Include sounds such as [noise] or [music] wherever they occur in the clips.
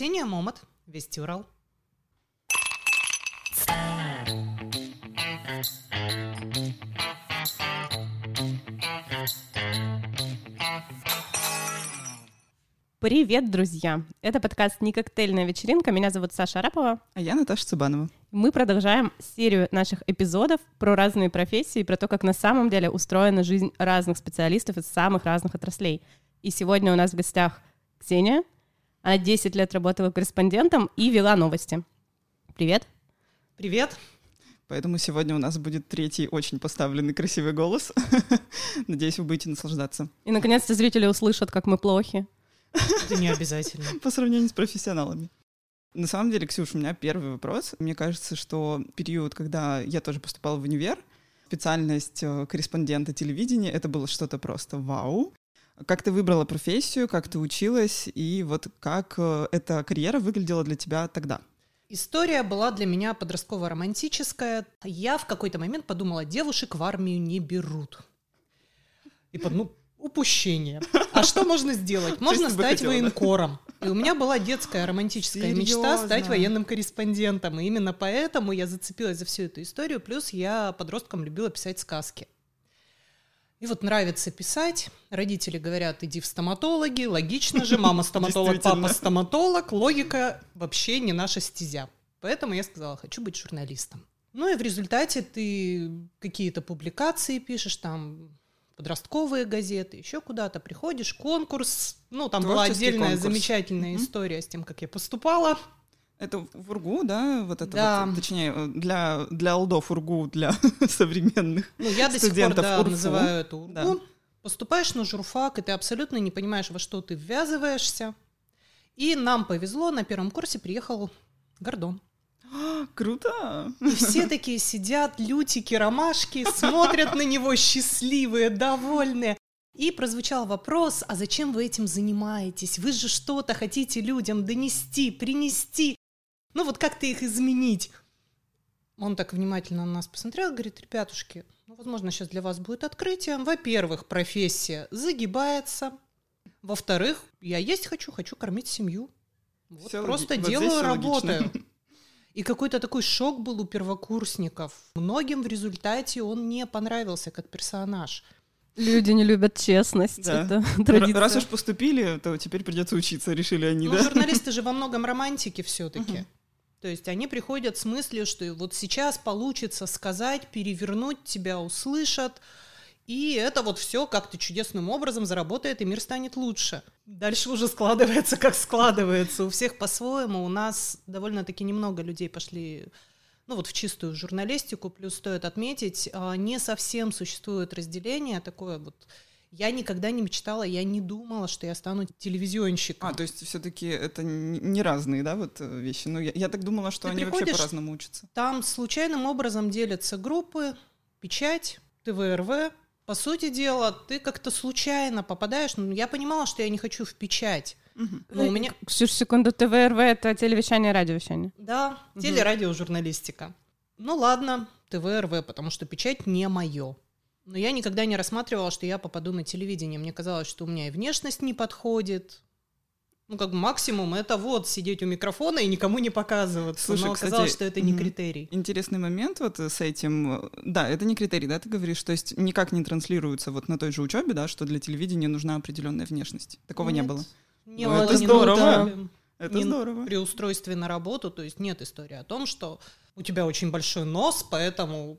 Ксения Момот, Вести Урал. Привет, друзья! Это подкаст «Не коктейльная вечеринка». Меня зовут Саша Арапова. А я Наташа Цыбанова. Мы продолжаем серию наших эпизодов про разные профессии, про то, как на самом деле устроена жизнь разных специалистов из самых разных отраслей. И сегодня у нас в гостях Ксения. Она 10 лет работала корреспондентом и вела новости. Привет. Привет. Поэтому сегодня у нас будет третий очень поставленный красивый голос. [laughs] Надеюсь, вы будете наслаждаться. И, наконец-то, зрители услышат, как мы плохи. Это не обязательно. [laughs] По сравнению с профессионалами. На самом деле, Ксюш, у меня первый вопрос. Мне кажется, что период, когда я тоже поступала в универ, специальность э, корреспондента телевидения, это было что-то просто вау. Как ты выбрала профессию, как ты училась, и вот как э, эта карьера выглядела для тебя тогда? История была для меня подростково-романтическая. Я в какой-то момент подумала, девушек в армию не берут. И под, ну, упущение. А что можно сделать? [laughs] Можно стать военкором. И у меня была детская романтическая Серьезно? мечта стать военным корреспондентом. И именно поэтому я зацепилась за всю эту историю. Плюс я подростком любила писать сказки. И вот нравится писать. Родители говорят, иди в стоматологи. Логично же, мама [laughs] стоматолог, папа стоматолог. Логика вообще не наша стезя. Поэтому я сказала, хочу быть журналистом. Ну и в результате ты какие-то публикации пишешь, там подростковые газеты, еще куда-то приходишь, конкурс. Ну, там была отдельная конкурс. замечательная mm-hmm. история с тем, как я поступала. Это в УРГУ, да? Вот это да. вот, точнее, для, для алдов УРГУ, для [laughs] современных Ну, я до сих пор, да, УРФУ. называю это УРГУ. Да. Поступаешь на журфак, и ты абсолютно не понимаешь, во что ты ввязываешься. И нам повезло, на первом курсе приехал Гордон. [gasps] Круто! И все такие сидят, лютики, ромашки, смотрят на него счастливые, довольные. И прозвучал вопрос, а зачем вы этим занимаетесь? Вы же что-то хотите людям донести, принести. Ну вот как-то их изменить. Он так внимательно на нас посмотрел, говорит, ребятушки, ну, возможно, сейчас для вас будет открытие. Во-первых, профессия загибается. Во-вторых, я есть хочу, хочу кормить семью. Вот Все просто логи... делаю, вот работаю. Логично. [laughs] И какой-то такой шок был у первокурсников. Многим в результате он не понравился как персонаж. Люди не любят честность. Да. Это традиция. Раз уж поступили, то теперь придется учиться, решили они, ну, да? журналисты [laughs] же во многом романтики все-таки. Угу. То есть они приходят с мыслью, что вот сейчас получится сказать, перевернуть, тебя услышат, и это вот все как-то чудесным образом заработает, и мир станет лучше. Дальше уже складывается, как складывается. У всех по-своему. У нас довольно-таки немного людей пошли ну вот в чистую журналистику, плюс стоит отметить, а, не совсем существует разделение такое вот я никогда не мечтала, я не думала, что я стану телевизионщиком. А, то есть все-таки это не разные, да, вот э, вещи. Ну, я, я так думала, что Ты они вообще по-разному учатся. Там случайным образом делятся группы, печать, ТВРВ, по сути дела, ты как-то случайно попадаешь. Ну, я понимала, что я не хочу в печать. Угу. Но у меня... Ксюш, секунду, ТВРВ — это телевещание, радиовещание? Да, угу. телерадиожурналистика. Ну ладно, ТВРВ, потому что печать не мое. Но я никогда не рассматривала, что я попаду на телевидение. Мне казалось, что у меня и внешность не подходит, ну, как максимум, это вот сидеть у микрофона и никому не показываться. Слушай, Но кстати, оказалось, что это не критерий. Интересный момент вот с этим. Да, это не критерий, да, ты говоришь. То есть никак не транслируется вот на той же учебе, да, что для телевидения нужна определенная внешность. Такого Нет, не было. Не ну, было. Это здорово. Это не здорово. При устройстве на работу, то есть нет истории о том, что у тебя очень большой нос, поэтому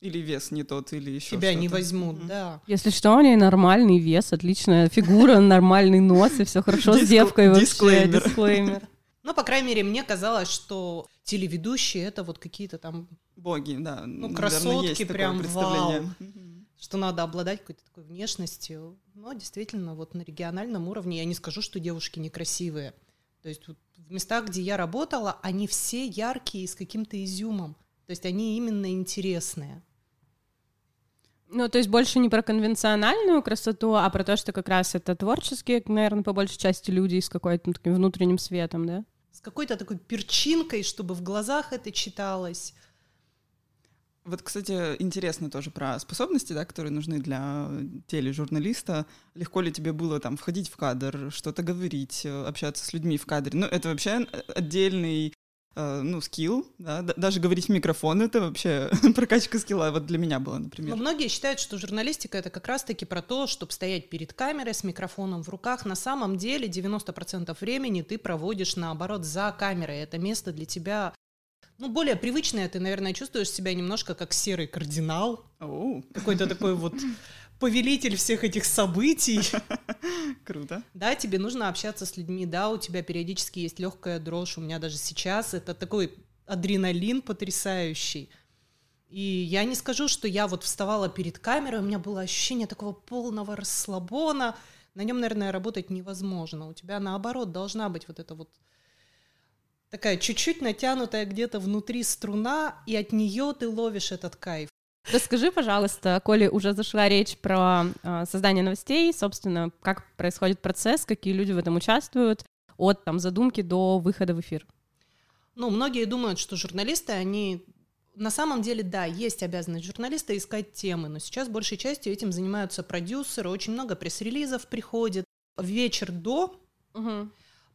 или вес не тот, или еще Тебя что-то. не возьмут, mm-hmm. да. Если что, у нее нормальный вес, отличная фигура, [laughs] нормальный нос, и все хорошо с девкой вообще. Дисклеймер. Дисклеймер. [laughs] Ну, по крайней мере, мне казалось, что телеведущие — это вот какие-то там... Боги, да. Ну, красотки прям вау. Что надо обладать какой-то такой внешностью. Но действительно, вот на региональном уровне я не скажу, что девушки некрасивые. То есть вот в местах, где я работала, они все яркие и с каким-то изюмом. То есть они именно интересные. Ну, то есть больше не про конвенциональную красоту, а про то, что как раз это творческие, наверное, по большей части люди с какой-то таким внутренним светом, да? С какой-то такой перчинкой, чтобы в глазах это читалось. Вот, кстати, интересно тоже про способности, да, которые нужны для тележурналиста. Легко ли тебе было там входить в кадр, что-то говорить, общаться с людьми в кадре? Ну, это вообще отдельный ну, скилл, да, даже говорить в микрофон — это вообще [laughs] прокачка скилла, вот для меня было, например. Но многие считают, что журналистика — это как раз-таки про то, чтобы стоять перед камерой с микрофоном в руках. На самом деле 90% времени ты проводишь, наоборот, за камерой. Это место для тебя ну, более привычное, ты, наверное, чувствуешь себя немножко как серый кардинал. Oh. Какой-то такой вот [laughs] повелитель всех этих событий. [laughs] Круто. Да, тебе нужно общаться с людьми, да, у тебя периодически есть легкая дрожь, у меня даже сейчас это такой адреналин потрясающий. И я не скажу, что я вот вставала перед камерой, у меня было ощущение такого полного расслабона. На нем, наверное, работать невозможно. У тебя, наоборот, должна быть вот эта вот такая чуть-чуть натянутая где-то внутри струна, и от нее ты ловишь этот кайф. Расскажи, пожалуйста, коли уже зашла речь про э, создание новостей, собственно, как происходит процесс, какие люди в этом участвуют, от там задумки до выхода в эфир. Ну, многие думают, что журналисты, они на самом деле, да, есть обязанность журналиста искать темы, но сейчас большей частью этим занимаются продюсеры, очень много пресс-релизов приходит. Вечер до угу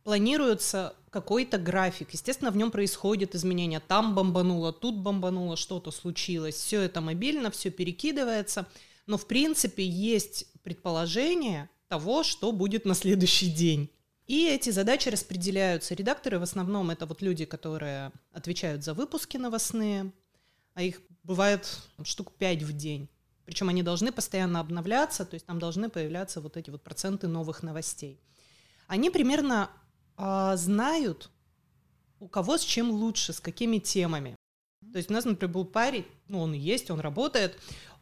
планируется какой-то график. Естественно, в нем происходят изменения. Там бомбануло, тут бомбануло, что-то случилось. Все это мобильно, все перекидывается. Но, в принципе, есть предположение того, что будет на следующий день. И эти задачи распределяются. Редакторы в основном это вот люди, которые отвечают за выпуски новостные, а их бывает штук пять в день. Причем они должны постоянно обновляться, то есть там должны появляться вот эти вот проценты новых новостей. Они примерно а, знают, у кого с чем лучше, с какими темами. То есть у нас, например, был парень, ну, он есть, он работает,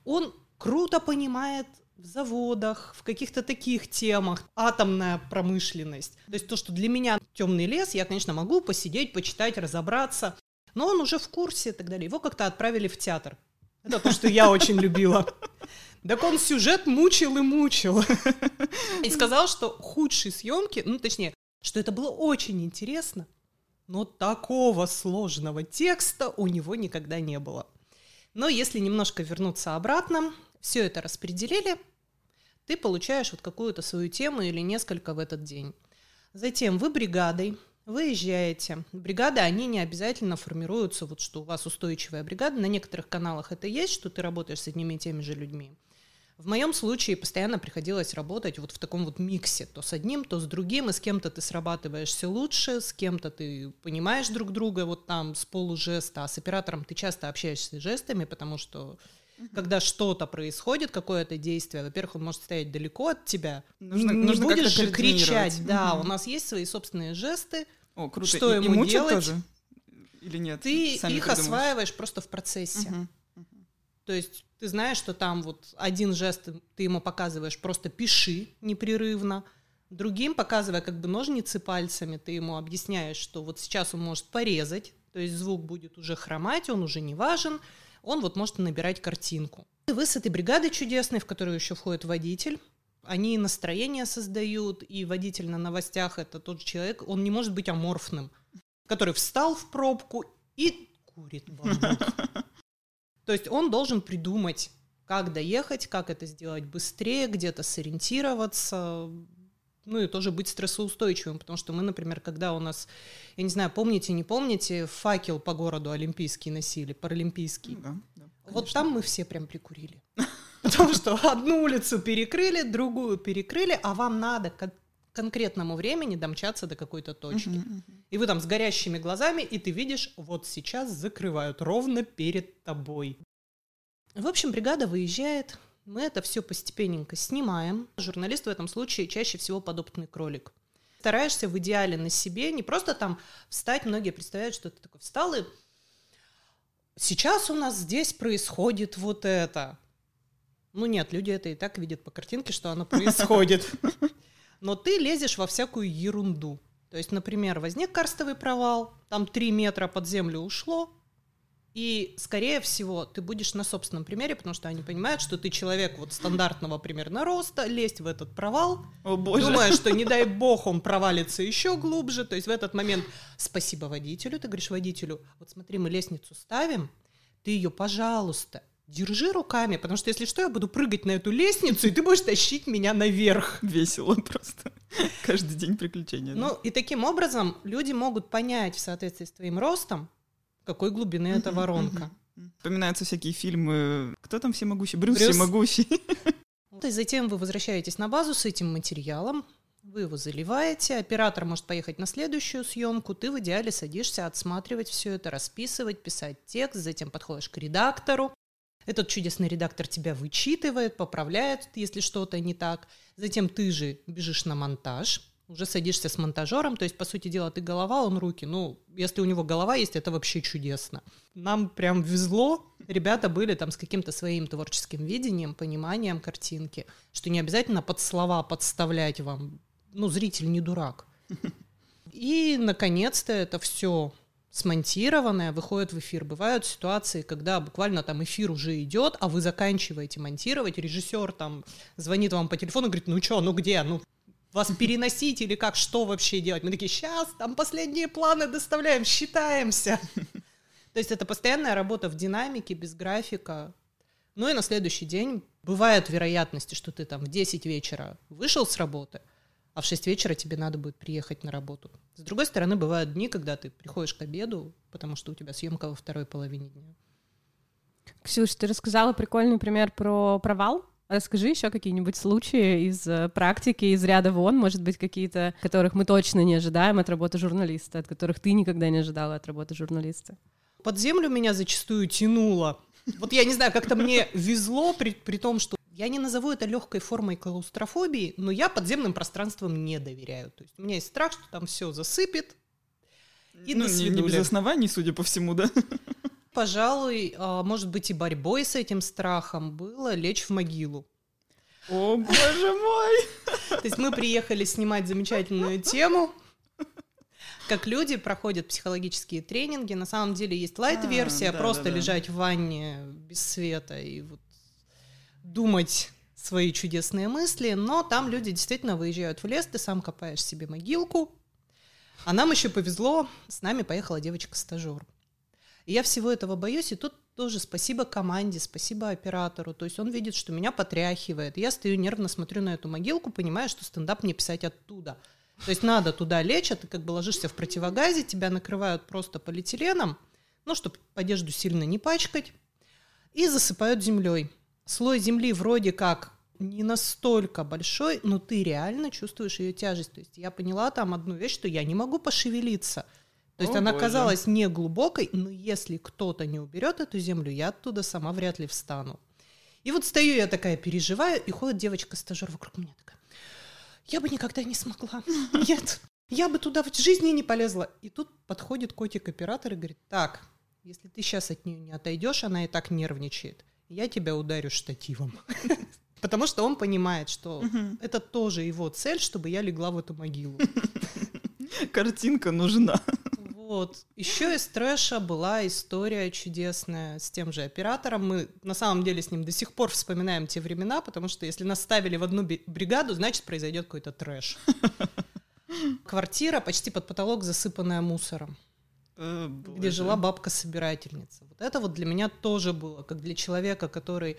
он круто понимает в заводах, в каких-то таких темах, атомная промышленность. То есть то, что для меня темный лес, я, конечно, могу посидеть, почитать, разобраться, но он уже в курсе и так далее. Его как-то отправили в театр. Это то, что я очень любила. Так он сюжет мучил и мучил. [laughs] И сказал, что худшие съемки, ну, точнее, что это было очень интересно, но такого сложного текста у него никогда не было. Но если немножко вернуться обратно, все это распределили, ты получаешь вот какую-то свою тему или несколько в этот день. Затем вы бригадой выезжаете. Бригады, они не обязательно формируются, вот что у вас устойчивая бригада. На некоторых каналах это есть, что ты работаешь с одними и теми же людьми. В моем случае постоянно приходилось работать вот в таком вот миксе, то с одним, то с другим, и с кем-то ты срабатываешься лучше, с кем-то ты понимаешь друг друга вот там с полужеста, а с оператором ты часто общаешься жестами, потому что когда что-то происходит, какое-то действие, во-первых, он может стоять далеко от тебя, нужно, не нужно будешь же кричать, да, у нас есть свои собственные жесты, О, круто. что и, ему и делать, тоже? или нет? Ты Сами их осваиваешь просто в процессе. Угу. То есть ты знаешь, что там вот один жест ты ему показываешь, просто пиши непрерывно, другим, показывая как бы ножницы пальцами, ты ему объясняешь, что вот сейчас он может порезать, то есть звук будет уже хромать, он уже не важен, он вот может набирать картинку. И вы с этой бригадой чудесной, в которую еще входит водитель, они настроение создают, и водитель на новостях это тот человек, он не может быть аморфным, который встал в пробку и курит бамбук. [laughs] То есть он должен придумать, как доехать, как это сделать быстрее, где-то сориентироваться, ну и тоже быть стрессоустойчивым, потому что мы, например, когда у нас, я не знаю, помните, не помните, факел по городу олимпийский носили, паралимпийский. Да, да, вот там мы все прям прикурили. [laughs] Потому что одну улицу перекрыли, другую перекрыли, а вам надо конкретному времени домчаться до какой-то точки. Uh-huh, uh-huh. И вы там с горящими глазами, и ты видишь, вот сейчас закрывают ровно перед тобой. В общем, бригада выезжает, мы это все постепенненько снимаем. Журналист в этом случае чаще всего подопытный кролик. Стараешься в идеале на себе, не просто там встать, многие представляют, что ты такой встал и сейчас у нас здесь происходит вот это. Ну нет, люди это и так видят по картинке, что оно [laughs] происходит но ты лезешь во всякую ерунду. То есть, например, возник карстовый провал, там 3 метра под землю ушло, и, скорее всего, ты будешь на собственном примере, потому что они понимают, что ты человек вот стандартного примерно роста, лезть в этот провал, О, боже. думая, что не дай бог он провалится еще глубже. То есть в этот момент спасибо водителю, ты говоришь водителю, вот смотри, мы лестницу ставим, ты ее, пожалуйста, держи руками, потому что если что, я буду прыгать на эту лестницу, и ты будешь тащить меня наверх. Весело просто. [laughs] Каждый день приключения. Ну, и таким образом люди могут понять в соответствии с твоим ростом, какой глубины эта воронка. Вспоминаются всякие фильмы. Кто там всемогущий? Брюс, Брюс. всемогущий. [laughs] И затем вы возвращаетесь на базу с этим материалом, вы его заливаете, оператор может поехать на следующую съемку, ты в идеале садишься отсматривать все это, расписывать, писать текст, затем подходишь к редактору, этот чудесный редактор тебя вычитывает, поправляет, если что-то не так. Затем ты же бежишь на монтаж, уже садишься с монтажером, то есть, по сути дела, ты голова, он руки. Ну, если у него голова есть, это вообще чудесно. Нам прям везло, ребята были там с каким-то своим творческим видением, пониманием картинки, что не обязательно под слова подставлять вам. Ну, зритель не дурак. И, наконец-то, это все смонтированное выходит в эфир. Бывают ситуации, когда буквально там эфир уже идет, а вы заканчиваете монтировать, режиссер там звонит вам по телефону, говорит, ну что, ну где, ну вас переносить или как, что вообще делать? Мы такие, сейчас, там последние планы доставляем, считаемся. [laughs] То есть это постоянная работа в динамике, без графика. Ну и на следующий день бывают вероятности, что ты там в 10 вечера вышел с работы, а в 6 вечера тебе надо будет приехать на работу. С другой стороны, бывают дни, когда ты приходишь к обеду, потому что у тебя съемка во второй половине дня. Ксюш, ты рассказала прикольный пример про провал. Расскажи еще какие-нибудь случаи из э, практики, из ряда вон, может быть, какие-то, которых мы точно не ожидаем от работы журналиста, от которых ты никогда не ожидала от работы журналиста. Под землю меня зачастую тянуло. Вот я не знаю, как-то мне везло, при, при том, что я не назову это легкой формой клаустрофобии, но я подземным пространствам не доверяю. То есть у меня есть страх, что там все засыпет. И ну, не, не без оснований, судя по всему, да? Пожалуй, а, может быть, и борьбой с этим страхом было лечь в могилу. О, боже мой! То есть мы приехали снимать замечательную тему, как люди проходят психологические тренинги. На самом деле есть лайт-версия, А, да, просто да, да. лежать в ванне без света и вот думать свои чудесные мысли, но там люди действительно выезжают в лес, ты сам копаешь себе могилку. А нам еще повезло, с нами поехала девочка-стажер. Я всего этого боюсь, и тут тоже спасибо команде, спасибо оператору. То есть он видит, что меня потряхивает. Я стою нервно смотрю на эту могилку, понимаю, что стендап мне писать оттуда. То есть надо туда лечь, а ты как бы ложишься в противогазе, тебя накрывают просто полиэтиленом, ну, чтобы одежду сильно не пачкать, и засыпают землей. Слой земли вроде как не настолько большой, но ты реально чувствуешь ее тяжесть. То есть я поняла там одну вещь, что я не могу пошевелиться. То есть О, она боже. казалась не глубокой, но если кто-то не уберет эту землю, я оттуда сама вряд ли встану. И вот стою я такая, переживаю, и ходит девочка-стажер вокруг меня такая, я бы никогда не смогла. Нет, я бы туда в жизни не полезла. И тут подходит котик-оператор и говорит, так, если ты сейчас от нее не отойдешь, она и так нервничает, я тебя ударю штативом. [laughs] Потому что он понимает, что это тоже его цель, чтобы я легла в эту могилу. [laughs] Картинка нужна. Вот. Еще из трэша была история чудесная с тем же оператором. Мы на самом деле с ним до сих пор вспоминаем те времена, потому что если нас ставили в одну бригаду, значит произойдет какой-то трэш. [laughs] Квартира почти под потолок, засыпанная мусором, где боже. жила бабка-собирательница. Вот это вот для меня тоже было, как для человека, который,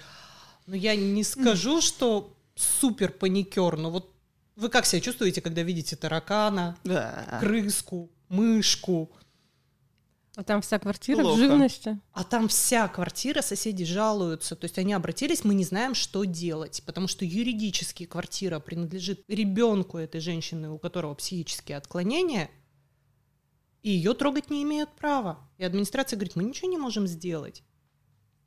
ну я не скажу, что супер паникер, но вот вы как себя чувствуете, когда видите таракана, Да. крыску, мышку? А там вся квартира Плохо. в живности. А там вся квартира, соседи жалуются. То есть они обратились, мы не знаем, что делать. Потому что юридически квартира принадлежит ребенку этой женщины, у которого психические отклонения, и ее трогать не имеют права. И администрация говорит, мы ничего не можем сделать.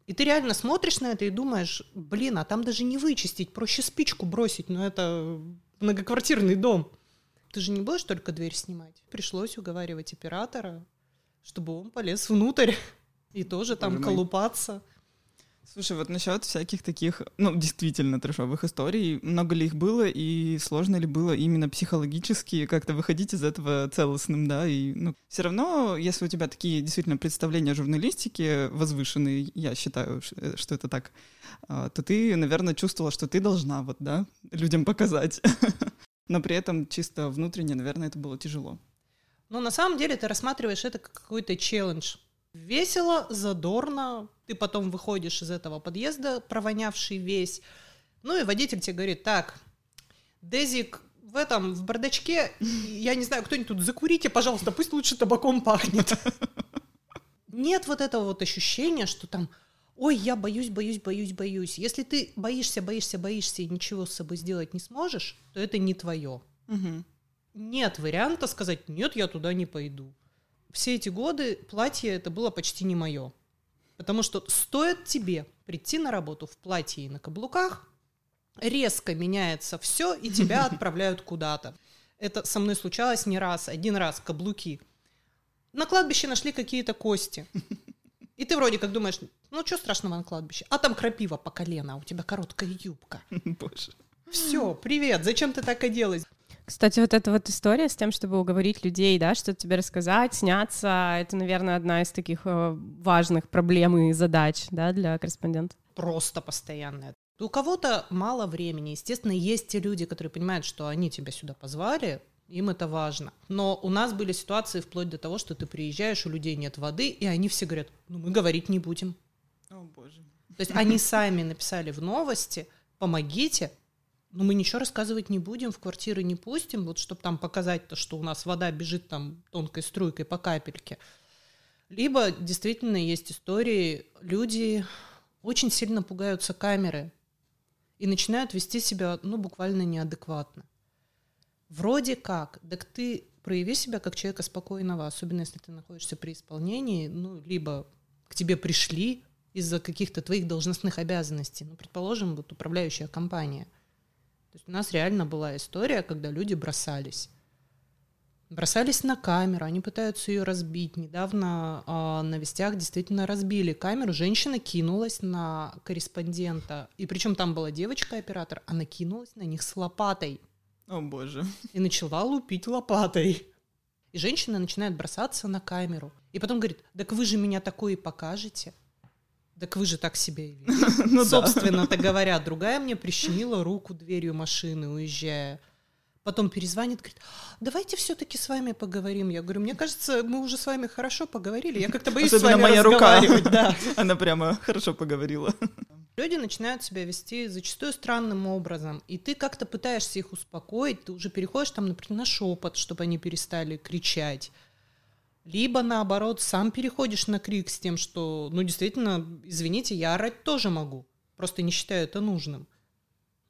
И ты реально смотришь на это и думаешь, блин, а там даже не вычистить, проще спичку бросить, но это многоквартирный дом. Ты же не будешь только дверь снимать. Пришлось уговаривать оператора, чтобы он полез внутрь [laughs] и тоже там Боже мой. колупаться. Слушай, вот насчет всяких таких, ну, действительно трешовых историй, много ли их было и сложно ли было именно психологически как-то выходить из этого целостным, да, и, ну, все равно, если у тебя такие действительно представления о журналистике возвышенные, я считаю, э, что это так, а, то ты, наверное, чувствовала, что ты должна вот, да, людям показать. [laughs] Но при этом чисто внутренне, наверное, это было тяжело. Но на самом деле ты рассматриваешь это как какой-то челлендж. Весело, задорно. Ты потом выходишь из этого подъезда, провонявший весь. Ну и водитель тебе говорит, так, Дезик, в этом, в бардачке, я не знаю, кто-нибудь тут закурите, пожалуйста, пусть лучше табаком пахнет. Нет вот этого вот ощущения, что там, ой, я боюсь, боюсь, боюсь, боюсь. Если ты боишься, боишься, боишься и ничего с собой сделать не сможешь, то это не твое. Мгм. Нет варианта сказать, нет, я туда не пойду. Все эти годы платье это было почти не мое. Потому что стоит тебе прийти на работу в платье и на каблуках, резко меняется все, и тебя [laughs] отправляют куда-то. Это со мной случалось не раз, один раз каблуки. На кладбище нашли какие-то кости. И ты вроде как думаешь, ну что страшного на кладбище? А там крапива по колено, а у тебя короткая юбка. [laughs] Боже. Все, привет, зачем ты так оделась? Кстати, вот эта вот история с тем, чтобы уговорить людей, да, что-то тебе рассказать, сняться, это, наверное, одна из таких э, важных проблем и задач, да, для корреспондента. просто постоянная. У кого-то мало времени. Естественно, есть те люди, которые понимают, что они тебя сюда позвали, им это важно. Но у нас были ситуации вплоть до того, что ты приезжаешь, у людей нет воды, и они все говорят, ну мы говорить не будем. О, боже. То есть они сами написали в новости, помогите, но мы ничего рассказывать не будем, в квартиры не пустим, вот чтобы там показать то, что у нас вода бежит там тонкой струйкой по капельке. Либо действительно есть истории, люди очень сильно пугаются камеры и начинают вести себя, ну, буквально неадекватно. Вроде как, так ты прояви себя как человека спокойного, особенно если ты находишься при исполнении, ну, либо к тебе пришли из-за каких-то твоих должностных обязанностей, ну, предположим, вот управляющая компания. То есть у нас реально была история, когда люди бросались. Бросались на камеру, они пытаются ее разбить. Недавно а, на вестях действительно разбили камеру. Женщина кинулась на корреспондента. И причем там была девочка-оператор, она кинулась на них с лопатой О, боже. и начала лупить лопатой. И женщина начинает бросаться на камеру. И потом говорит, так вы же меня такое и покажете. Так вы же так себя и [laughs] ведете. Ну да. Собственно-то говоря, другая мне прищемила руку дверью машины, уезжая. Потом перезвонит, говорит, давайте все-таки с вами поговорим. Я говорю, мне кажется, мы уже с вами хорошо поговорили. Я как-то боюсь с Особенно вами моя рука. [laughs] Да. Она прямо хорошо поговорила. Люди начинают себя вести зачастую странным образом, и ты как-то пытаешься их успокоить, ты уже переходишь там, например, на шепот, чтобы они перестали кричать. Либо наоборот, сам переходишь на крик с тем, что, ну, действительно, извините, я орать тоже могу, просто не считаю это нужным.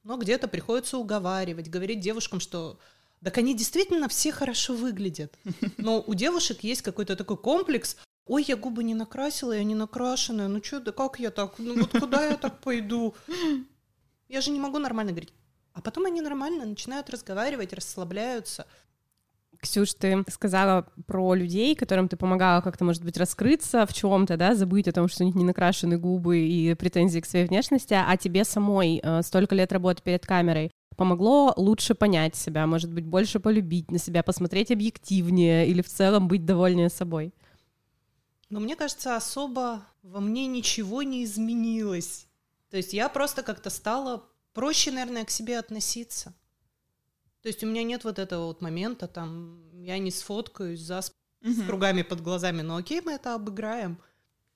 Но где-то приходится уговаривать, говорить девушкам, что так они действительно все хорошо выглядят. [laughs] Но у девушек есть какой-то такой комплекс, ой, я губы не накрасила, я не накрашенная, ну что, да как я так, ну вот куда я так пойду? Я же не могу нормально говорить. А потом они нормально начинают разговаривать, расслабляются. Ксюш, ты сказала про людей, которым ты помогала как-то, может быть, раскрыться в чем-то, да, забыть о том, что у них не накрашены губы и претензии к своей внешности, а тебе самой э, столько лет работы перед камерой помогло лучше понять себя, может быть, больше полюбить на себя, посмотреть объективнее или в целом быть довольнее собой? Но мне кажется, особо во мне ничего не изменилось. То есть я просто как-то стала проще, наверное, к себе относиться. То есть у меня нет вот этого вот момента, там, я не сфоткаюсь за с кругами под глазами, но окей, мы это обыграем.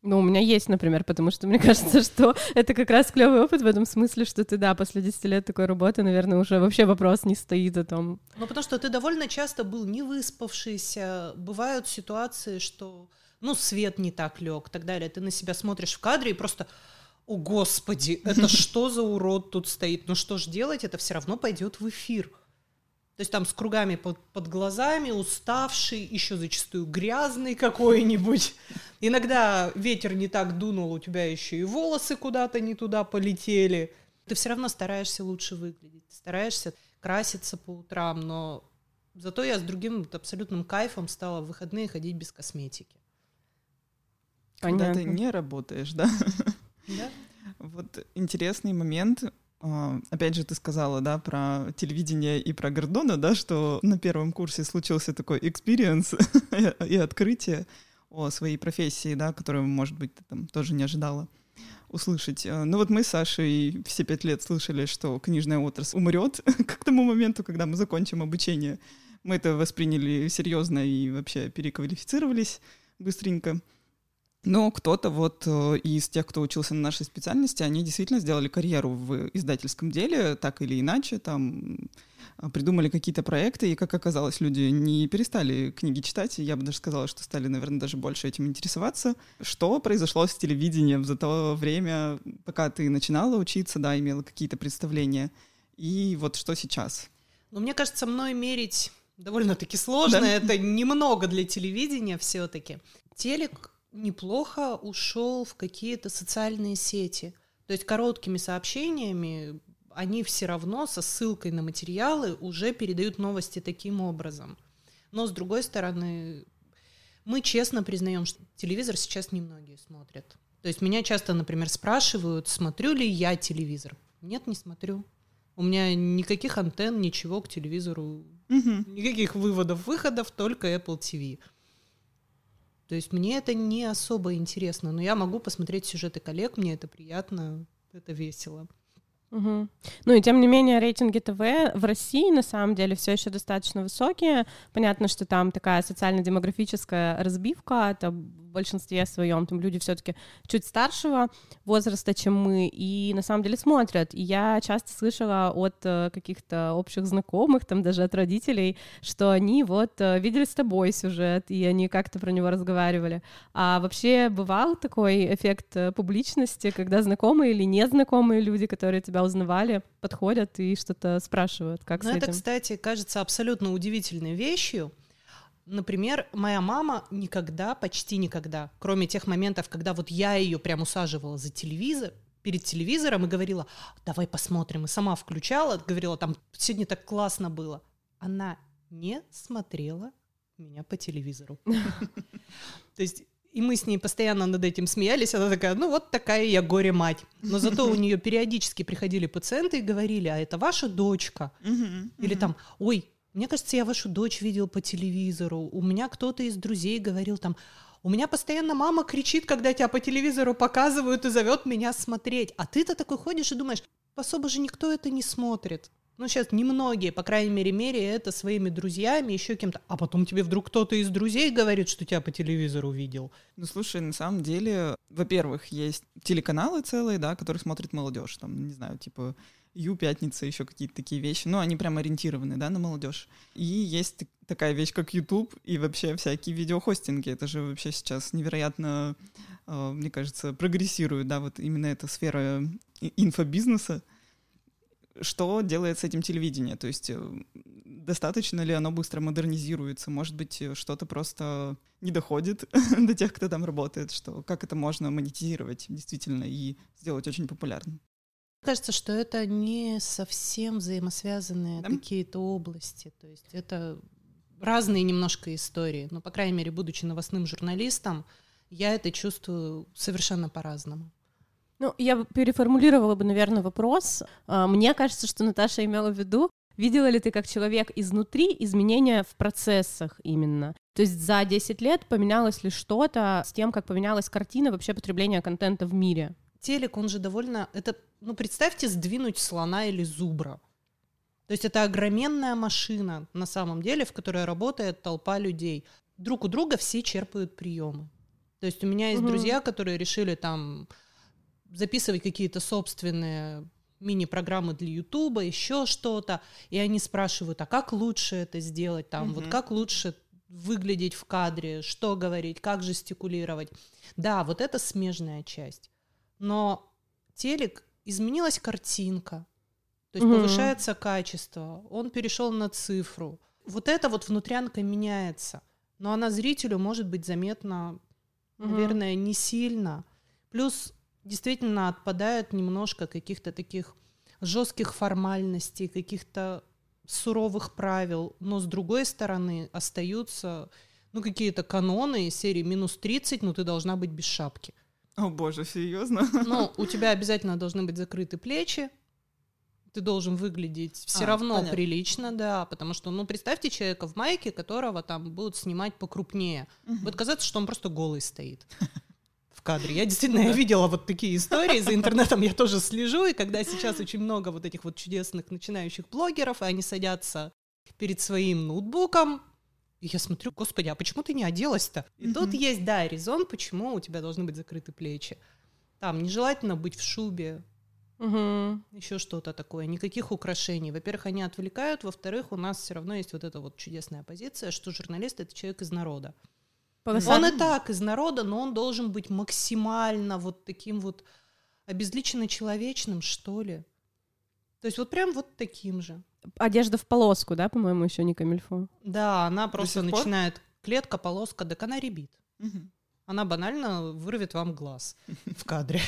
Ну, у меня есть, например, потому что мне [laughs] кажется, что это как раз клевый опыт в этом смысле, что ты, да, после 10 лет такой работы, наверное, уже вообще вопрос не стоит о том. Ну, потому что ты довольно часто был не выспавшийся. Бывают ситуации, что, ну, свет не так лег, так далее. Ты на себя смотришь в кадре и просто, о, господи, это [laughs] что за урод тут стоит? Ну, что ж делать? Это все равно пойдет в эфир. То есть там с кругами под, под глазами, уставший, еще зачастую грязный какой-нибудь. [laughs] Иногда ветер не так дунул, у тебя еще и волосы куда-то не туда полетели. Ты все равно стараешься лучше выглядеть, стараешься краситься по утрам, но зато я с другим вот абсолютным кайфом стала в выходные ходить без косметики. Когда ты Понятно. не работаешь, да? Да? [laughs] Вот интересный момент. А, Опять же, ты сказала, да, про телевидение и про Гордона, да, что на первом курсе случился такой experience [laughs] и открытие о своей профессии, да, которую, может быть, ты там тоже не ожидала услышать. А, Ну вот мы с Сашей все пять лет слышали, что книжная отрасль умрет [laughs] к тому моменту, когда мы закончим обучение. Мы это восприняли серьезно и вообще переквалифицировались быстренько. Но кто-то вот э, из тех, кто учился на нашей специальности, они действительно сделали карьеру в издательском деле, так или иначе, там э, придумали какие-то проекты, и, как оказалось, люди не перестали книги читать, я бы даже сказала, что стали, наверное, даже больше этим интересоваться. Что произошло с телевидением за то время, пока ты начинала учиться, да, имела какие-то представления, и вот что сейчас? Ну, мне кажется, мной мерить довольно-таки сложно, да? это немного для телевидения все-таки. Телек неплохо ушел в какие-то социальные сети. То есть короткими сообщениями они все равно со ссылкой на материалы уже передают новости таким образом. Но с другой стороны, мы честно признаем, что телевизор сейчас немногие смотрят. То есть меня часто, например, спрашивают, смотрю ли я телевизор. Нет, не смотрю. У меня никаких антенн, ничего к телевизору, угу. никаких выводов, выходов, только Apple TV. То есть мне это не особо интересно, но я могу посмотреть сюжеты коллег, мне это приятно, это весело. Угу. Ну и тем не менее рейтинги ТВ в России на самом деле все еще достаточно высокие. Понятно, что там такая социально-демографическая разбивка, это большинстве своем там люди все-таки чуть старшего возраста, чем мы, и на самом деле смотрят. И я часто слышала от э, каких-то общих знакомых, там даже от родителей, что они вот э, видели с тобой сюжет, и они как-то про него разговаривали. А вообще бывал такой эффект э, публичности, когда знакомые или незнакомые люди, которые тебя узнавали, подходят и что-то спрашивают, как с это, этим? кстати, кажется абсолютно удивительной вещью, Например, моя мама никогда, почти никогда, кроме тех моментов, когда вот я ее прям усаживала за телевизор, перед телевизором и говорила, давай посмотрим, и сама включала, говорила, там сегодня так классно было. Она не смотрела меня по телевизору. [laughs] То есть и мы с ней постоянно над этим смеялись. Она такая, ну вот такая я горе-мать. Но зато у нее периодически приходили пациенты и говорили, а это ваша дочка? Или там, ой, мне кажется, я вашу дочь видел по телевизору. У меня кто-то из друзей говорил там, у меня постоянно мама кричит, когда тебя по телевизору показывают и зовет меня смотреть. А ты-то такой ходишь и думаешь, особо же никто это не смотрит. Ну, сейчас немногие, по крайней мере, мере это своими друзьями, еще кем-то. А потом тебе вдруг кто-то из друзей говорит, что тебя по телевизору видел. Ну, слушай, на самом деле, во-первых, есть телеканалы целые, да, которые смотрит молодежь. Там, не знаю, типа Ю, Пятница, еще какие-то такие вещи. Ну, они прям ориентированы, да, на молодежь. И есть такая вещь, как YouTube и вообще всякие видеохостинги. Это же вообще сейчас невероятно, э, мне кажется, прогрессирует, да, вот именно эта сфера инфобизнеса. Что делает с этим телевидение? То есть э, достаточно ли оно быстро модернизируется? Может быть, что-то просто не доходит [laughs] до тех, кто там работает, что как это можно монетизировать действительно и сделать очень популярным? Кажется, что это не совсем взаимосвязанные да? какие-то области. То есть это разные немножко истории. Но, по крайней мере, будучи новостным журналистом, я это чувствую совершенно по-разному. Ну, я переформулировала бы, наверное, вопрос. А, мне кажется, что Наташа имела в виду, видела ли ты как человек изнутри изменения в процессах именно? То есть за 10 лет поменялось ли что-то с тем, как поменялась картина вообще потребления контента в мире? Телек, он же довольно... Это ну, представьте, сдвинуть слона или зубра. То есть это огроменная машина на самом деле, в которой работает толпа людей. Друг у друга все черпают приемы. То есть у меня есть угу. друзья, которые решили там записывать какие-то собственные мини-программы для Ютуба, еще что-то, и они спрашивают, а как лучше это сделать, там, угу. вот как лучше выглядеть в кадре, что говорить, как жестикулировать. Да, вот это смежная часть. Но телек изменилась картинка, то есть mm-hmm. повышается качество, он перешел на цифру. Вот эта вот внутрянка меняется, но она зрителю может быть заметна, mm-hmm. наверное, не сильно. Плюс действительно отпадает немножко каких-то таких жестких формальностей, каких-то суровых правил, но с другой стороны остаются ну, какие-то каноны из серии минус 30, но ты должна быть без шапки. О боже, серьезно? Ну, у тебя обязательно должны быть закрыты плечи, ты должен выглядеть все а, равно понятно. прилично, да, потому что, ну, представьте человека в майке, которого там будут снимать покрупнее. Угу. Будет казаться, что он просто голый стоит [laughs] в кадре. Я действительно я видела вот такие истории, за [laughs] интернетом я тоже слежу, и когда сейчас очень много вот этих вот чудесных начинающих блогеров, и они садятся перед своим ноутбуком, И я смотрю, господи, а почему ты не оделась-то? И Мгм. тут есть, да, резон, почему у тебя должны быть закрыты плечи. Там нежелательно быть в шубе, Мгм. еще что-то такое, никаких украшений. Во-первых, они отвлекают, во-вторых, у нас все равно есть вот эта вот чудесная позиция, что журналист — это человек из народа. Полоса- Он и так из народа, но он должен быть максимально вот таким вот обезличенно человечным, что ли. То есть вот прям вот таким же. Одежда в полоску, да, по-моему, еще не камильфо. Да, она просто пор? начинает клетка, полоска, так она ребит. Она банально вырвет вам глаз в кадре.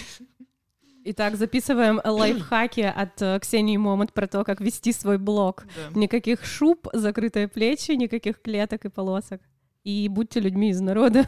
Итак, записываем лайфхаки от э, Ксении Момот про то, как вести свой блог. Да. Никаких шуб, закрытые плечи, никаких клеток и полосок. И будьте людьми из народа.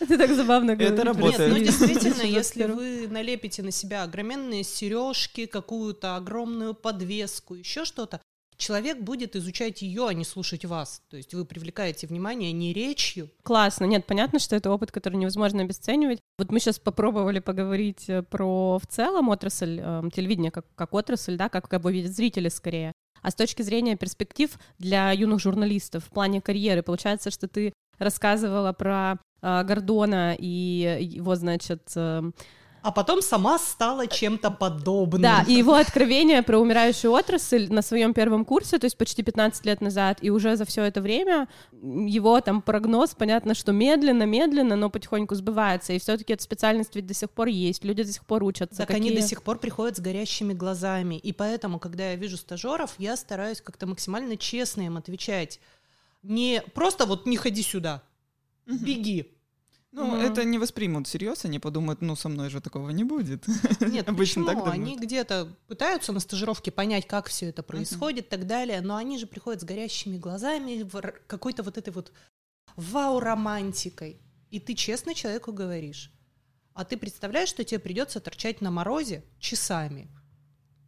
Это так забавно Это говорить. работает. Нет, ну действительно, Двадцать если вы налепите на себя огроменные сережки, какую-то огромную подвеску, еще что-то, человек будет изучать ее, а не слушать вас. То есть вы привлекаете внимание не речью. Классно. Нет, понятно, что это опыт, который невозможно обесценивать. Вот мы сейчас попробовали поговорить э, про в целом отрасль э, телевидения как, как отрасль, да, как, как бы видят зрители скорее. А с точки зрения перспектив для юных журналистов в плане карьеры, получается, что ты рассказывала про э, Гордона и его, значит, э, А потом сама стала чем-то подобным. Да, и его откровение про умирающую отрасль на своем первом курсе, то есть почти 15 лет назад, и уже за все это время его там прогноз, понятно, что медленно, медленно, но потихоньку сбывается, и все-таки эта специальность ведь до сих пор есть, люди до сих пор учатся. Так они Какие- до сих пор приходят с горящими глазами. И поэтому, когда я вижу стажеров, я стараюсь как-то максимально честно им отвечать. Не просто вот не ходи сюда, беги. Ну, Мгм. это не воспримут всерьез, они подумают, ну, со мной же такого не будет. Нет, [laughs] Обычно почему? так думают. Они где-то пытаются на стажировке понять, как все это происходит и так далее, но они же приходят с горящими глазами, какой-то вот этой вот вау-романтикой. И ты честно человеку говоришь. А ты представляешь, что тебе придется торчать на морозе часами.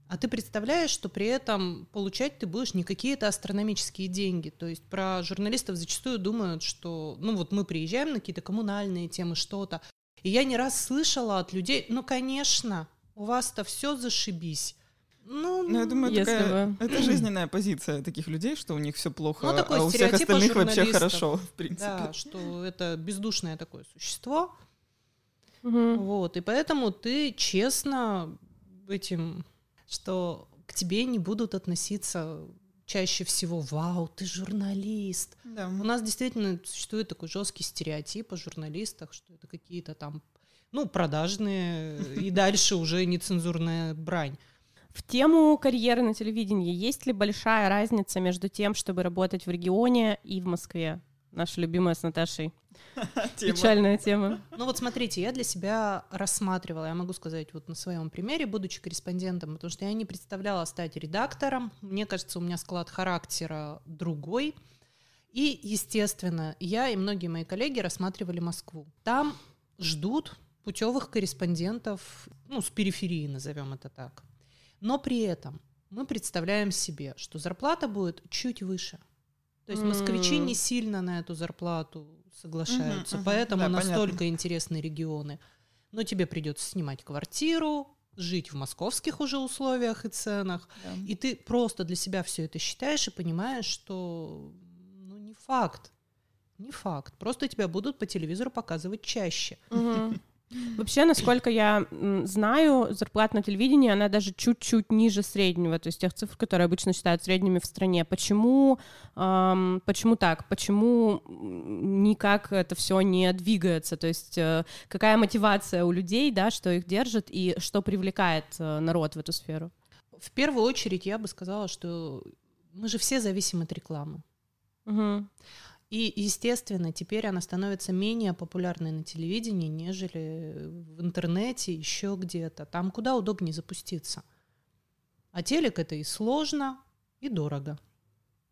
А ты представляешь, что при этом получать ты будешь не какие-то астрономические деньги. То есть про журналистов зачастую думают, что, ну вот мы приезжаем на какие-то коммунальные темы, что-то. И я не раз слышала от людей, ну, конечно, у вас-то все зашибись. Ну, Ну, я думаю, Если такая, вы- [clears throat] это жизненная позиция таких людей, что у них все плохо, Ну, такой а у всех остальных вообще хорошо, в принципе. да, что это бездушное такое существо. Мгм. Вот, и поэтому ты честно этим, что к тебе не будут относиться чаще всего, вау, ты журналист. Да. У нас действительно существует такой жесткий стереотип о журналистах, что это какие-то там, ну, продажные, и дальше уже нецензурная брань. В тему карьеры на телевидении есть ли большая разница между тем, чтобы работать в регионе и в Москве? Наша любимая с Наташей. [laughs] Тема. Печальная тема. Ну вот смотрите, я для себя рассматривала, я могу сказать вот на своем примере, будучи корреспондентом, потому что я не представляла стать редактором. Мне кажется, у меня склад характера другой. И, естественно, я и многие мои коллеги рассматривали Москву. Там ждут путевых корреспондентов, ну, с периферии, назовем это так. Но при этом мы представляем себе, что зарплата будет чуть выше. То есть москвичи не сильно на эту зарплату соглашаются, поэтому Да, настолько понятно. интересны регионы. Но тебе придется снимать квартиру, жить в московских уже условиях и ценах, Да. и ты просто для себя все это считаешь и понимаешь, что ну не факт, не факт. Просто тебя будут по телевизору показывать чаще. Мгм. Вообще, насколько я знаю, зарплата на телевидении, она даже чуть-чуть ниже среднего, то есть тех цифр, которые обычно считают средними в стране. Почему, ам, почему так? Почему никак это все не двигается? То есть э, какая мотивация у людей, да, что их держит и что привлекает э, народ в эту сферу? В первую очередь я бы сказала, что мы же все зависим от рекламы. Мгм. И, естественно, теперь она становится менее популярной на телевидении, нежели в интернете, еще где-то. Там куда удобнее запуститься. А телек это и сложно, и дорого.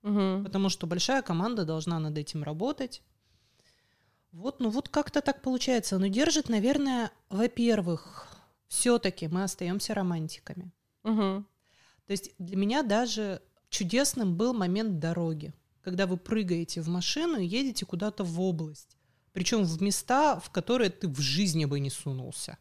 Мгм. Потому что большая команда должна над этим работать. Вот, ну вот как-то так получается. Но держит, наверное, во-первых, все-таки мы остаемся романтиками. Мгм. То есть для меня даже чудесным был момент дороги, когда вы прыгаете в машину и едете куда-то в область. Причем в места, в которые ты в жизни бы не сунулся.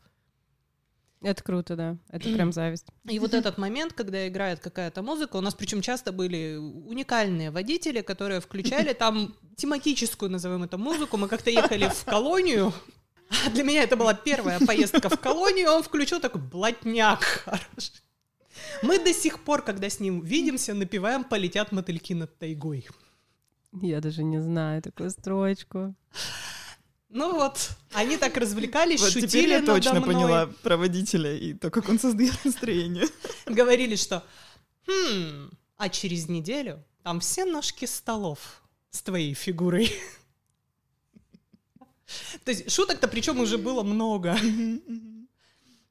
Это круто, да. Это прям [clears throat] зависть. И вот этот момент, когда играет какая-то музыка, у нас причем часто были уникальные водители, которые включали [laughs] там тематическую, назовем это, музыку. Мы как-то ехали в колонию. А [laughs] для меня это была первая поездка в колонию. Он включил такой блатняк хороший. Мы до сих пор, когда с ним видимся, напеваем «Полетят мотыльки над тайгой». Я даже не знаю такую строчку. Ну вот, они так развлекались, Вот шутили теперь я надо точно мной. поняла про водителя и то, как он создает настроение. Говорили, что «Хм, а через неделю там все ножки столов с твоей фигурой». То есть шуток-то причем уже было много.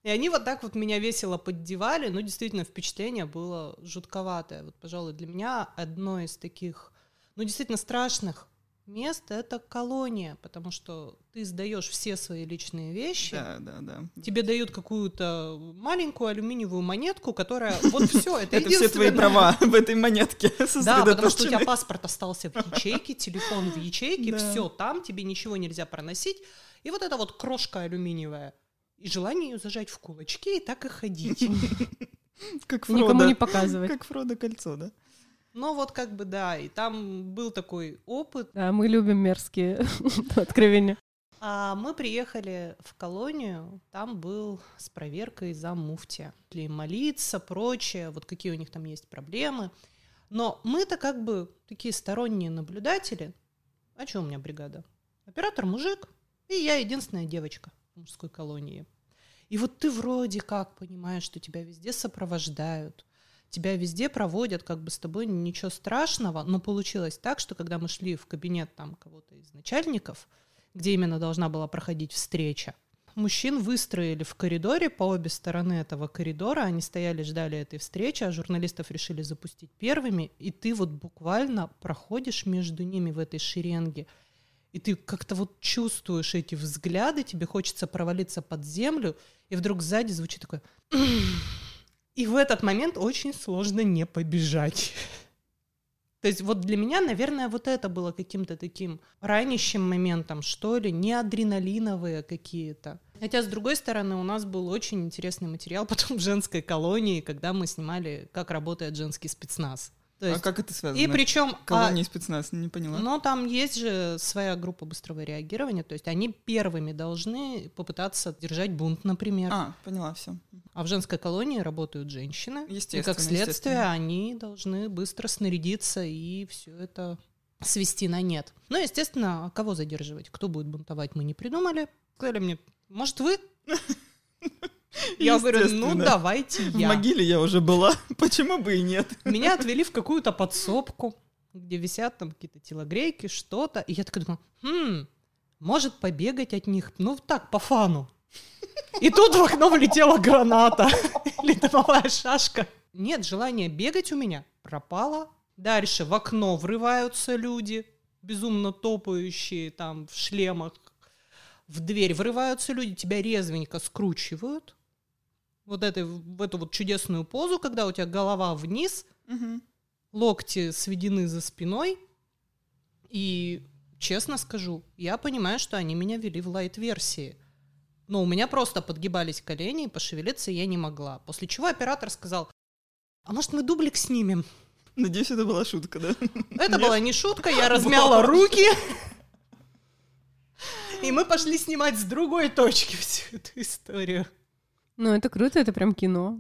И они вот так вот меня весело поддевали, но действительно впечатление было жутковатое. Вот, пожалуй, для меня одно из таких, ну, действительно страшных мест — это колония, потому что ты сдаешь все свои личные вещи, Да, да, да. тебе дают какую-то маленькую алюминиевую монетку, которая вот все, это, Это все твои права в этой монетке [laughs] Да, потому что у тебя паспорт остался в ячейке, телефон в ячейке, все там, тебе ничего нельзя проносить. И вот эта вот крошка алюминиевая. И желание ее зажать в кулачки и так и ходить. [laughs] Как И Никому Фродо. не показывать. Как Фродо кольцо, да? Ну вот как бы да, и там был такой опыт. Да, мы любим мерзкие [laughs] откровения. А мы приехали в колонию, там был с проверкой за муфти. Ли молиться, прочее, вот какие у них там есть проблемы. Но мы-то как бы такие сторонние наблюдатели. А что у меня бригада? Оператор мужик, и я единственная девочка в мужской колонии. И вот ты вроде как понимаешь, что тебя везде сопровождают, тебя везде проводят, как бы с тобой ничего страшного, но получилось так, что когда мы шли в кабинет там кого-то из начальников, где именно должна была проходить встреча, мужчин выстроили в коридоре по обе стороны этого коридора, они стояли, ждали этой встречи, а журналистов решили запустить первыми, и ты вот буквально проходишь между ними в этой шеренге, и ты как-то вот чувствуешь эти взгляды, тебе хочется провалиться под землю, и вдруг сзади звучит такое... И в этот момент очень сложно не побежать. [laughs] То есть вот для меня, наверное, вот это было каким-то таким ранящим моментом, что ли, не адреналиновые какие-то. Хотя, с другой стороны, у нас был очень интересный материал [laughs] потом в женской колонии, когда мы снимали, как работает женский спецназ. То А есть, как это связано? и причем... а, Колония и спецназ, не поняла. но там есть же своя группа быстрого реагирования, то есть они первыми должны попытаться держать бунт, например. А, А, поняла, все. в женской колонии работают женщины, и Естественно, как следствие они должны быстро снарядиться и все это свести на нет. Ну, естественно, а кого задерживать? Кто будет бунтовать, мы не придумали. Сказали мне, может, вы? [laughs] Я говорю, ну давайте В я. могиле я уже была, [laughs] почему бы и нет? Меня отвели в какую-то подсобку, где висят там какие-то телогрейки, что-то. И я такая думаю, хм, может побегать от них, ну так, по фану. И тут в окно влетела граната [laughs] или дымовая шашка. Нет, желание бегать у меня пропало. Дальше в окно врываются люди, безумно топающие там в шлемах. В дверь врываются люди, тебя резвенько скручивают. Вот этой, в эту вот чудесную позу, когда у тебя голова вниз, Мгм. локти сведены за спиной. И честно скажу, я понимаю, что они меня вели в лайт-версии. Но у меня просто подгибались колени, и пошевелиться я не могла. После чего оператор сказал, а может мы дублик снимем? Надеюсь, это была шутка, да? Это была не шутка, я размяла руки. И мы пошли снимать с другой точки всю эту историю. Ну, это круто, это прям кино.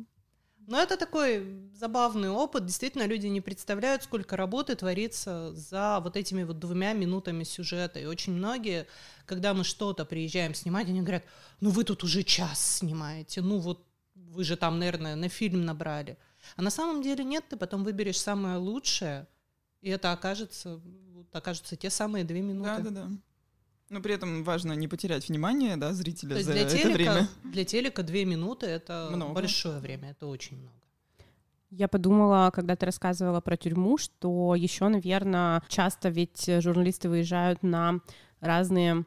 Но это такой забавный опыт. Действительно, люди не представляют, сколько работы творится за вот этими вот двумя минутами сюжета. И очень многие, когда мы что-то приезжаем снимать, они говорят, ну вы тут уже час снимаете, ну вот вы же там, наверное, на фильм набрали. А на самом деле нет, ты потом выберешь самое лучшее, и это окажется, окажутся те самые две минуты. Да, да, да. Но при этом важно не потерять внимание, да, зрителя То есть за для это телека, время. для телека две минуты это Много. большое время, это очень много. Я подумала, когда ты рассказывала про тюрьму, что еще, наверное, часто ведь журналисты выезжают на разные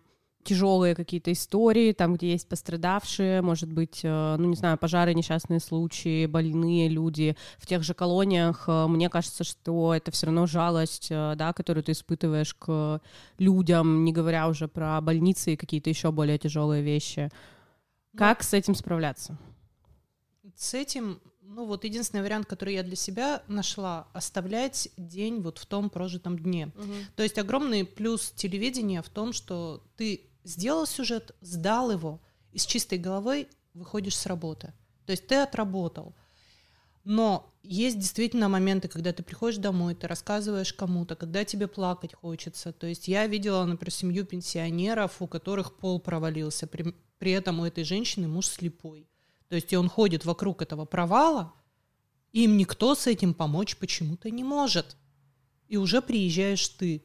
тяжелые какие-то истории, там, где есть пострадавшие, может быть, э, ну, не знаю, пожары, несчастные случаи, больные люди в тех же колониях. Э, Мне кажется, что это все равно жалость, э, да, которую ты испытываешь к людям, не говоря уже про больницы и какие-то еще более тяжелые вещи. Ну, Как с этим справляться? С этим Ну вот единственный вариант, который я для себя нашла, оставлять день вот в том прожитом дне. Мгм. То есть огромный плюс телевидения в том, что ты сделал сюжет, сдал его, и с чистой головой выходишь с работы. То есть ты отработал. Но есть действительно моменты, когда ты приходишь домой, ты рассказываешь кому-то, когда тебе плакать хочется. То есть я видела, например, семью пенсионеров, у которых пол провалился. При, при этом у этой женщины муж слепой. То есть и он ходит вокруг этого провала, им никто с этим помочь почему-то не может. И уже приезжаешь ты.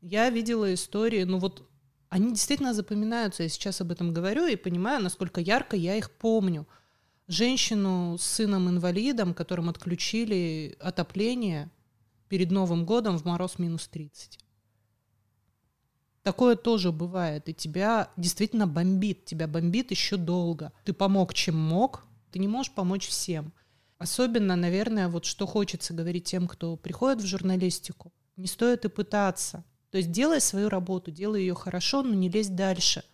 Я видела истории, ну вот они действительно запоминаются. Я сейчас об этом говорю и понимаю, насколько ярко я их помню. Женщину с сыном-инвалидом, которым отключили отопление перед Новым годом в мороз минус 30. Такое тоже бывает, и тебя действительно бомбит, тебя бомбит еще долго. Ты помог, чем мог, ты не можешь помочь всем. Особенно, наверное, вот что хочется говорить тем, кто приходит в журналистику. Не стоит и пытаться. То есть делай свою работу, делай ее хорошо, но не лезь дальше.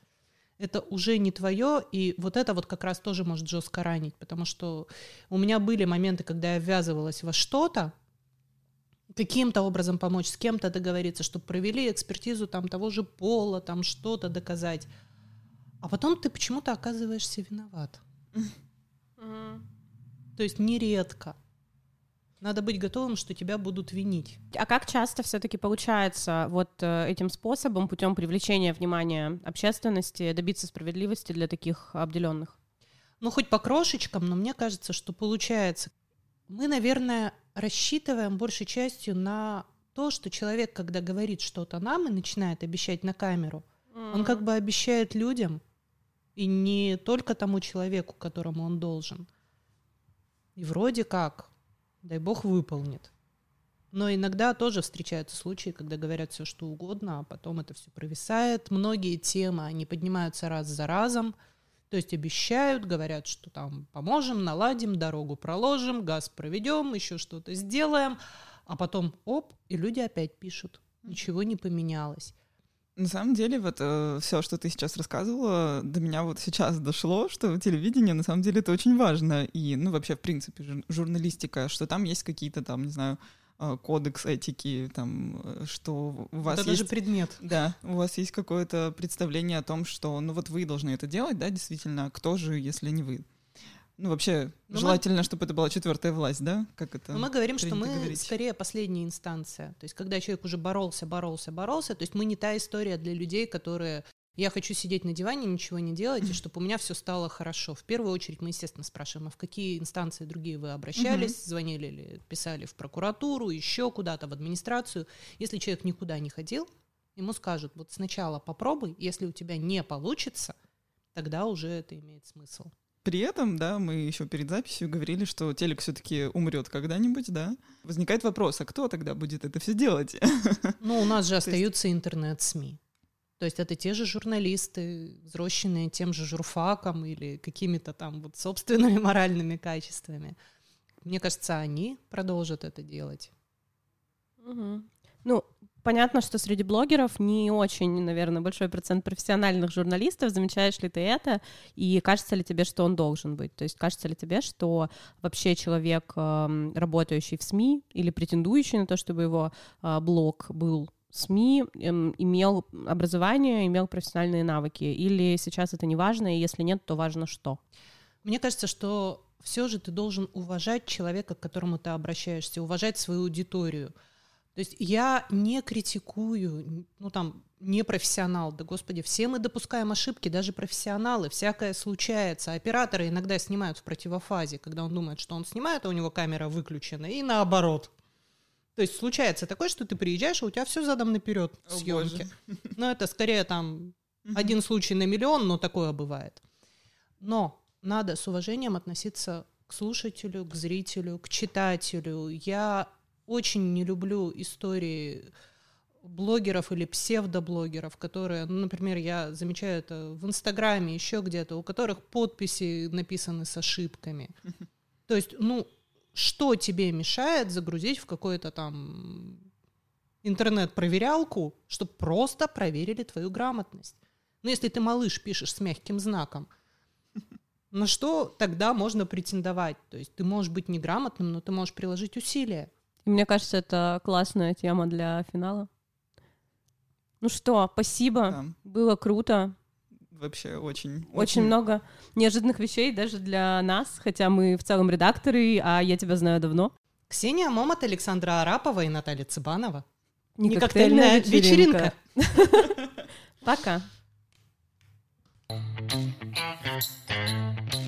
Это уже не твое, и вот это вот как раз тоже может жестко ранить, потому что у меня были моменты, когда я ввязывалась во что-то, каким-то образом помочь, с кем-то договориться, чтобы провели экспертизу там того же пола, там что-то доказать. А потом ты почему-то оказываешься виноват. То есть нередко. Надо быть готовым, что тебя будут винить. А как часто все-таки получается вот э, этим способом, путем привлечения внимания общественности, добиться справедливости для таких обделенных? Ну, хоть по крошечкам, но мне кажется, что получается. Мы, наверное, рассчитываем большей частью на то, что человек, когда говорит что-то нам и начинает обещать на камеру, он как бы обещает людям, и не только тому человеку, которому он должен. И вроде как, дай бог, выполнит. Но иногда тоже встречаются случаи, когда говорят все что угодно, а потом это все провисает. Многие темы, они поднимаются раз за разом. То есть обещают, говорят, что там поможем, наладим, дорогу проложим, газ проведем, еще что-то сделаем. А потом оп, и люди опять пишут. Ничего не поменялось. На самом деле, вот все, что ты сейчас рассказывала, до меня вот сейчас дошло, что телевидение на самом деле это очень важно. И, ну, вообще, в принципе, жур- журналистика, что там есть какие-то там, не знаю, э, кодекс этики, там, э, что у вас это есть... даже предмет. Да, у вас есть какое-то представление о том, что, ну вот вы должны это делать, да, действительно, кто же, если не вы? Ну, вообще, мы- желательно, чтобы это была четвертая власть, да? Как это? Но мы говорим, что мы говорить. скорее последняя инстанция. То есть, когда человек уже боролся, боролся, боролся, то есть мы не та история для людей, которые я хочу сидеть на диване, ничего не делать, и чтобы у меня все стало хорошо. В первую очередь мы, естественно, спрашиваем, а в какие инстанции другие вы обращались, звонили или писали в прокуратуру, еще куда-то, в администрацию. Если человек никуда не ходил, ему скажут, вот сначала попробуй, если у тебя не получится, тогда уже это имеет смысл. При этом, да, мы еще перед записью говорили, что телек все-таки умрет когда-нибудь, да. Возникает вопрос, а кто тогда будет это все делать? [laughs] Ну, у нас же есть- остаются интернет-СМИ. То есть это те же журналисты, взросленные тем же журфаком или какими-то там вот собственными [laughs] моральными качествами. Мне кажется, они продолжат это делать. Мгм. Ну, понятно, что среди блогеров не очень, наверное, большой процент профессиональных журналистов. Замечаешь ли ты это? И кажется ли тебе, что он должен быть? То есть кажется ли тебе, что вообще человек, эм, работающий в СМИ или претендующий на то, чтобы его э, блог был СМИ, эм, имел образование, имел профессиональные навыки? Или сейчас это не важно, и если нет, то важно что? Мне кажется, что все же ты должен уважать человека, к которому ты обращаешься, уважать свою аудиторию. То есть я не критикую, ну там, не профессионал, да господи, все мы допускаем ошибки, даже профессионалы, всякое случается. Операторы иногда снимают в противофазе, когда он думает, что он снимает, а у него камера выключена, и наоборот. То есть случается такое, что ты приезжаешь, а у тебя все задом наперед О, съемки. боже. [laughs] Но это скорее там один случай на миллион, но такое бывает. Но надо с уважением относиться к слушателю, к зрителю, к читателю. Я очень не люблю истории блогеров или псевдоблогеров, которые, ну, например, я замечаю это в Инстаграме, еще где-то, у которых подписи написаны с ошибками. [laughs] То есть, ну, что тебе мешает загрузить в какой-то там интернет-проверялку, чтобы просто проверили твою грамотность? Ну, если ты малыш пишешь с мягким знаком, [laughs] На что тогда можно претендовать? То есть ты можешь быть неграмотным, но ты можешь приложить усилия. И мне кажется, это классная тема для финала. Ну что, спасибо. Да. Было круто. Вообще очень... Очень много неожиданных вещей даже для нас, хотя мы в целом редакторы, а я тебя знаю давно. Ксения Момот, Александра Арапова и Наталья Цыбанова. Не Не коктейльная коктейльная вечеринка. [laughs] Пока. Thank you.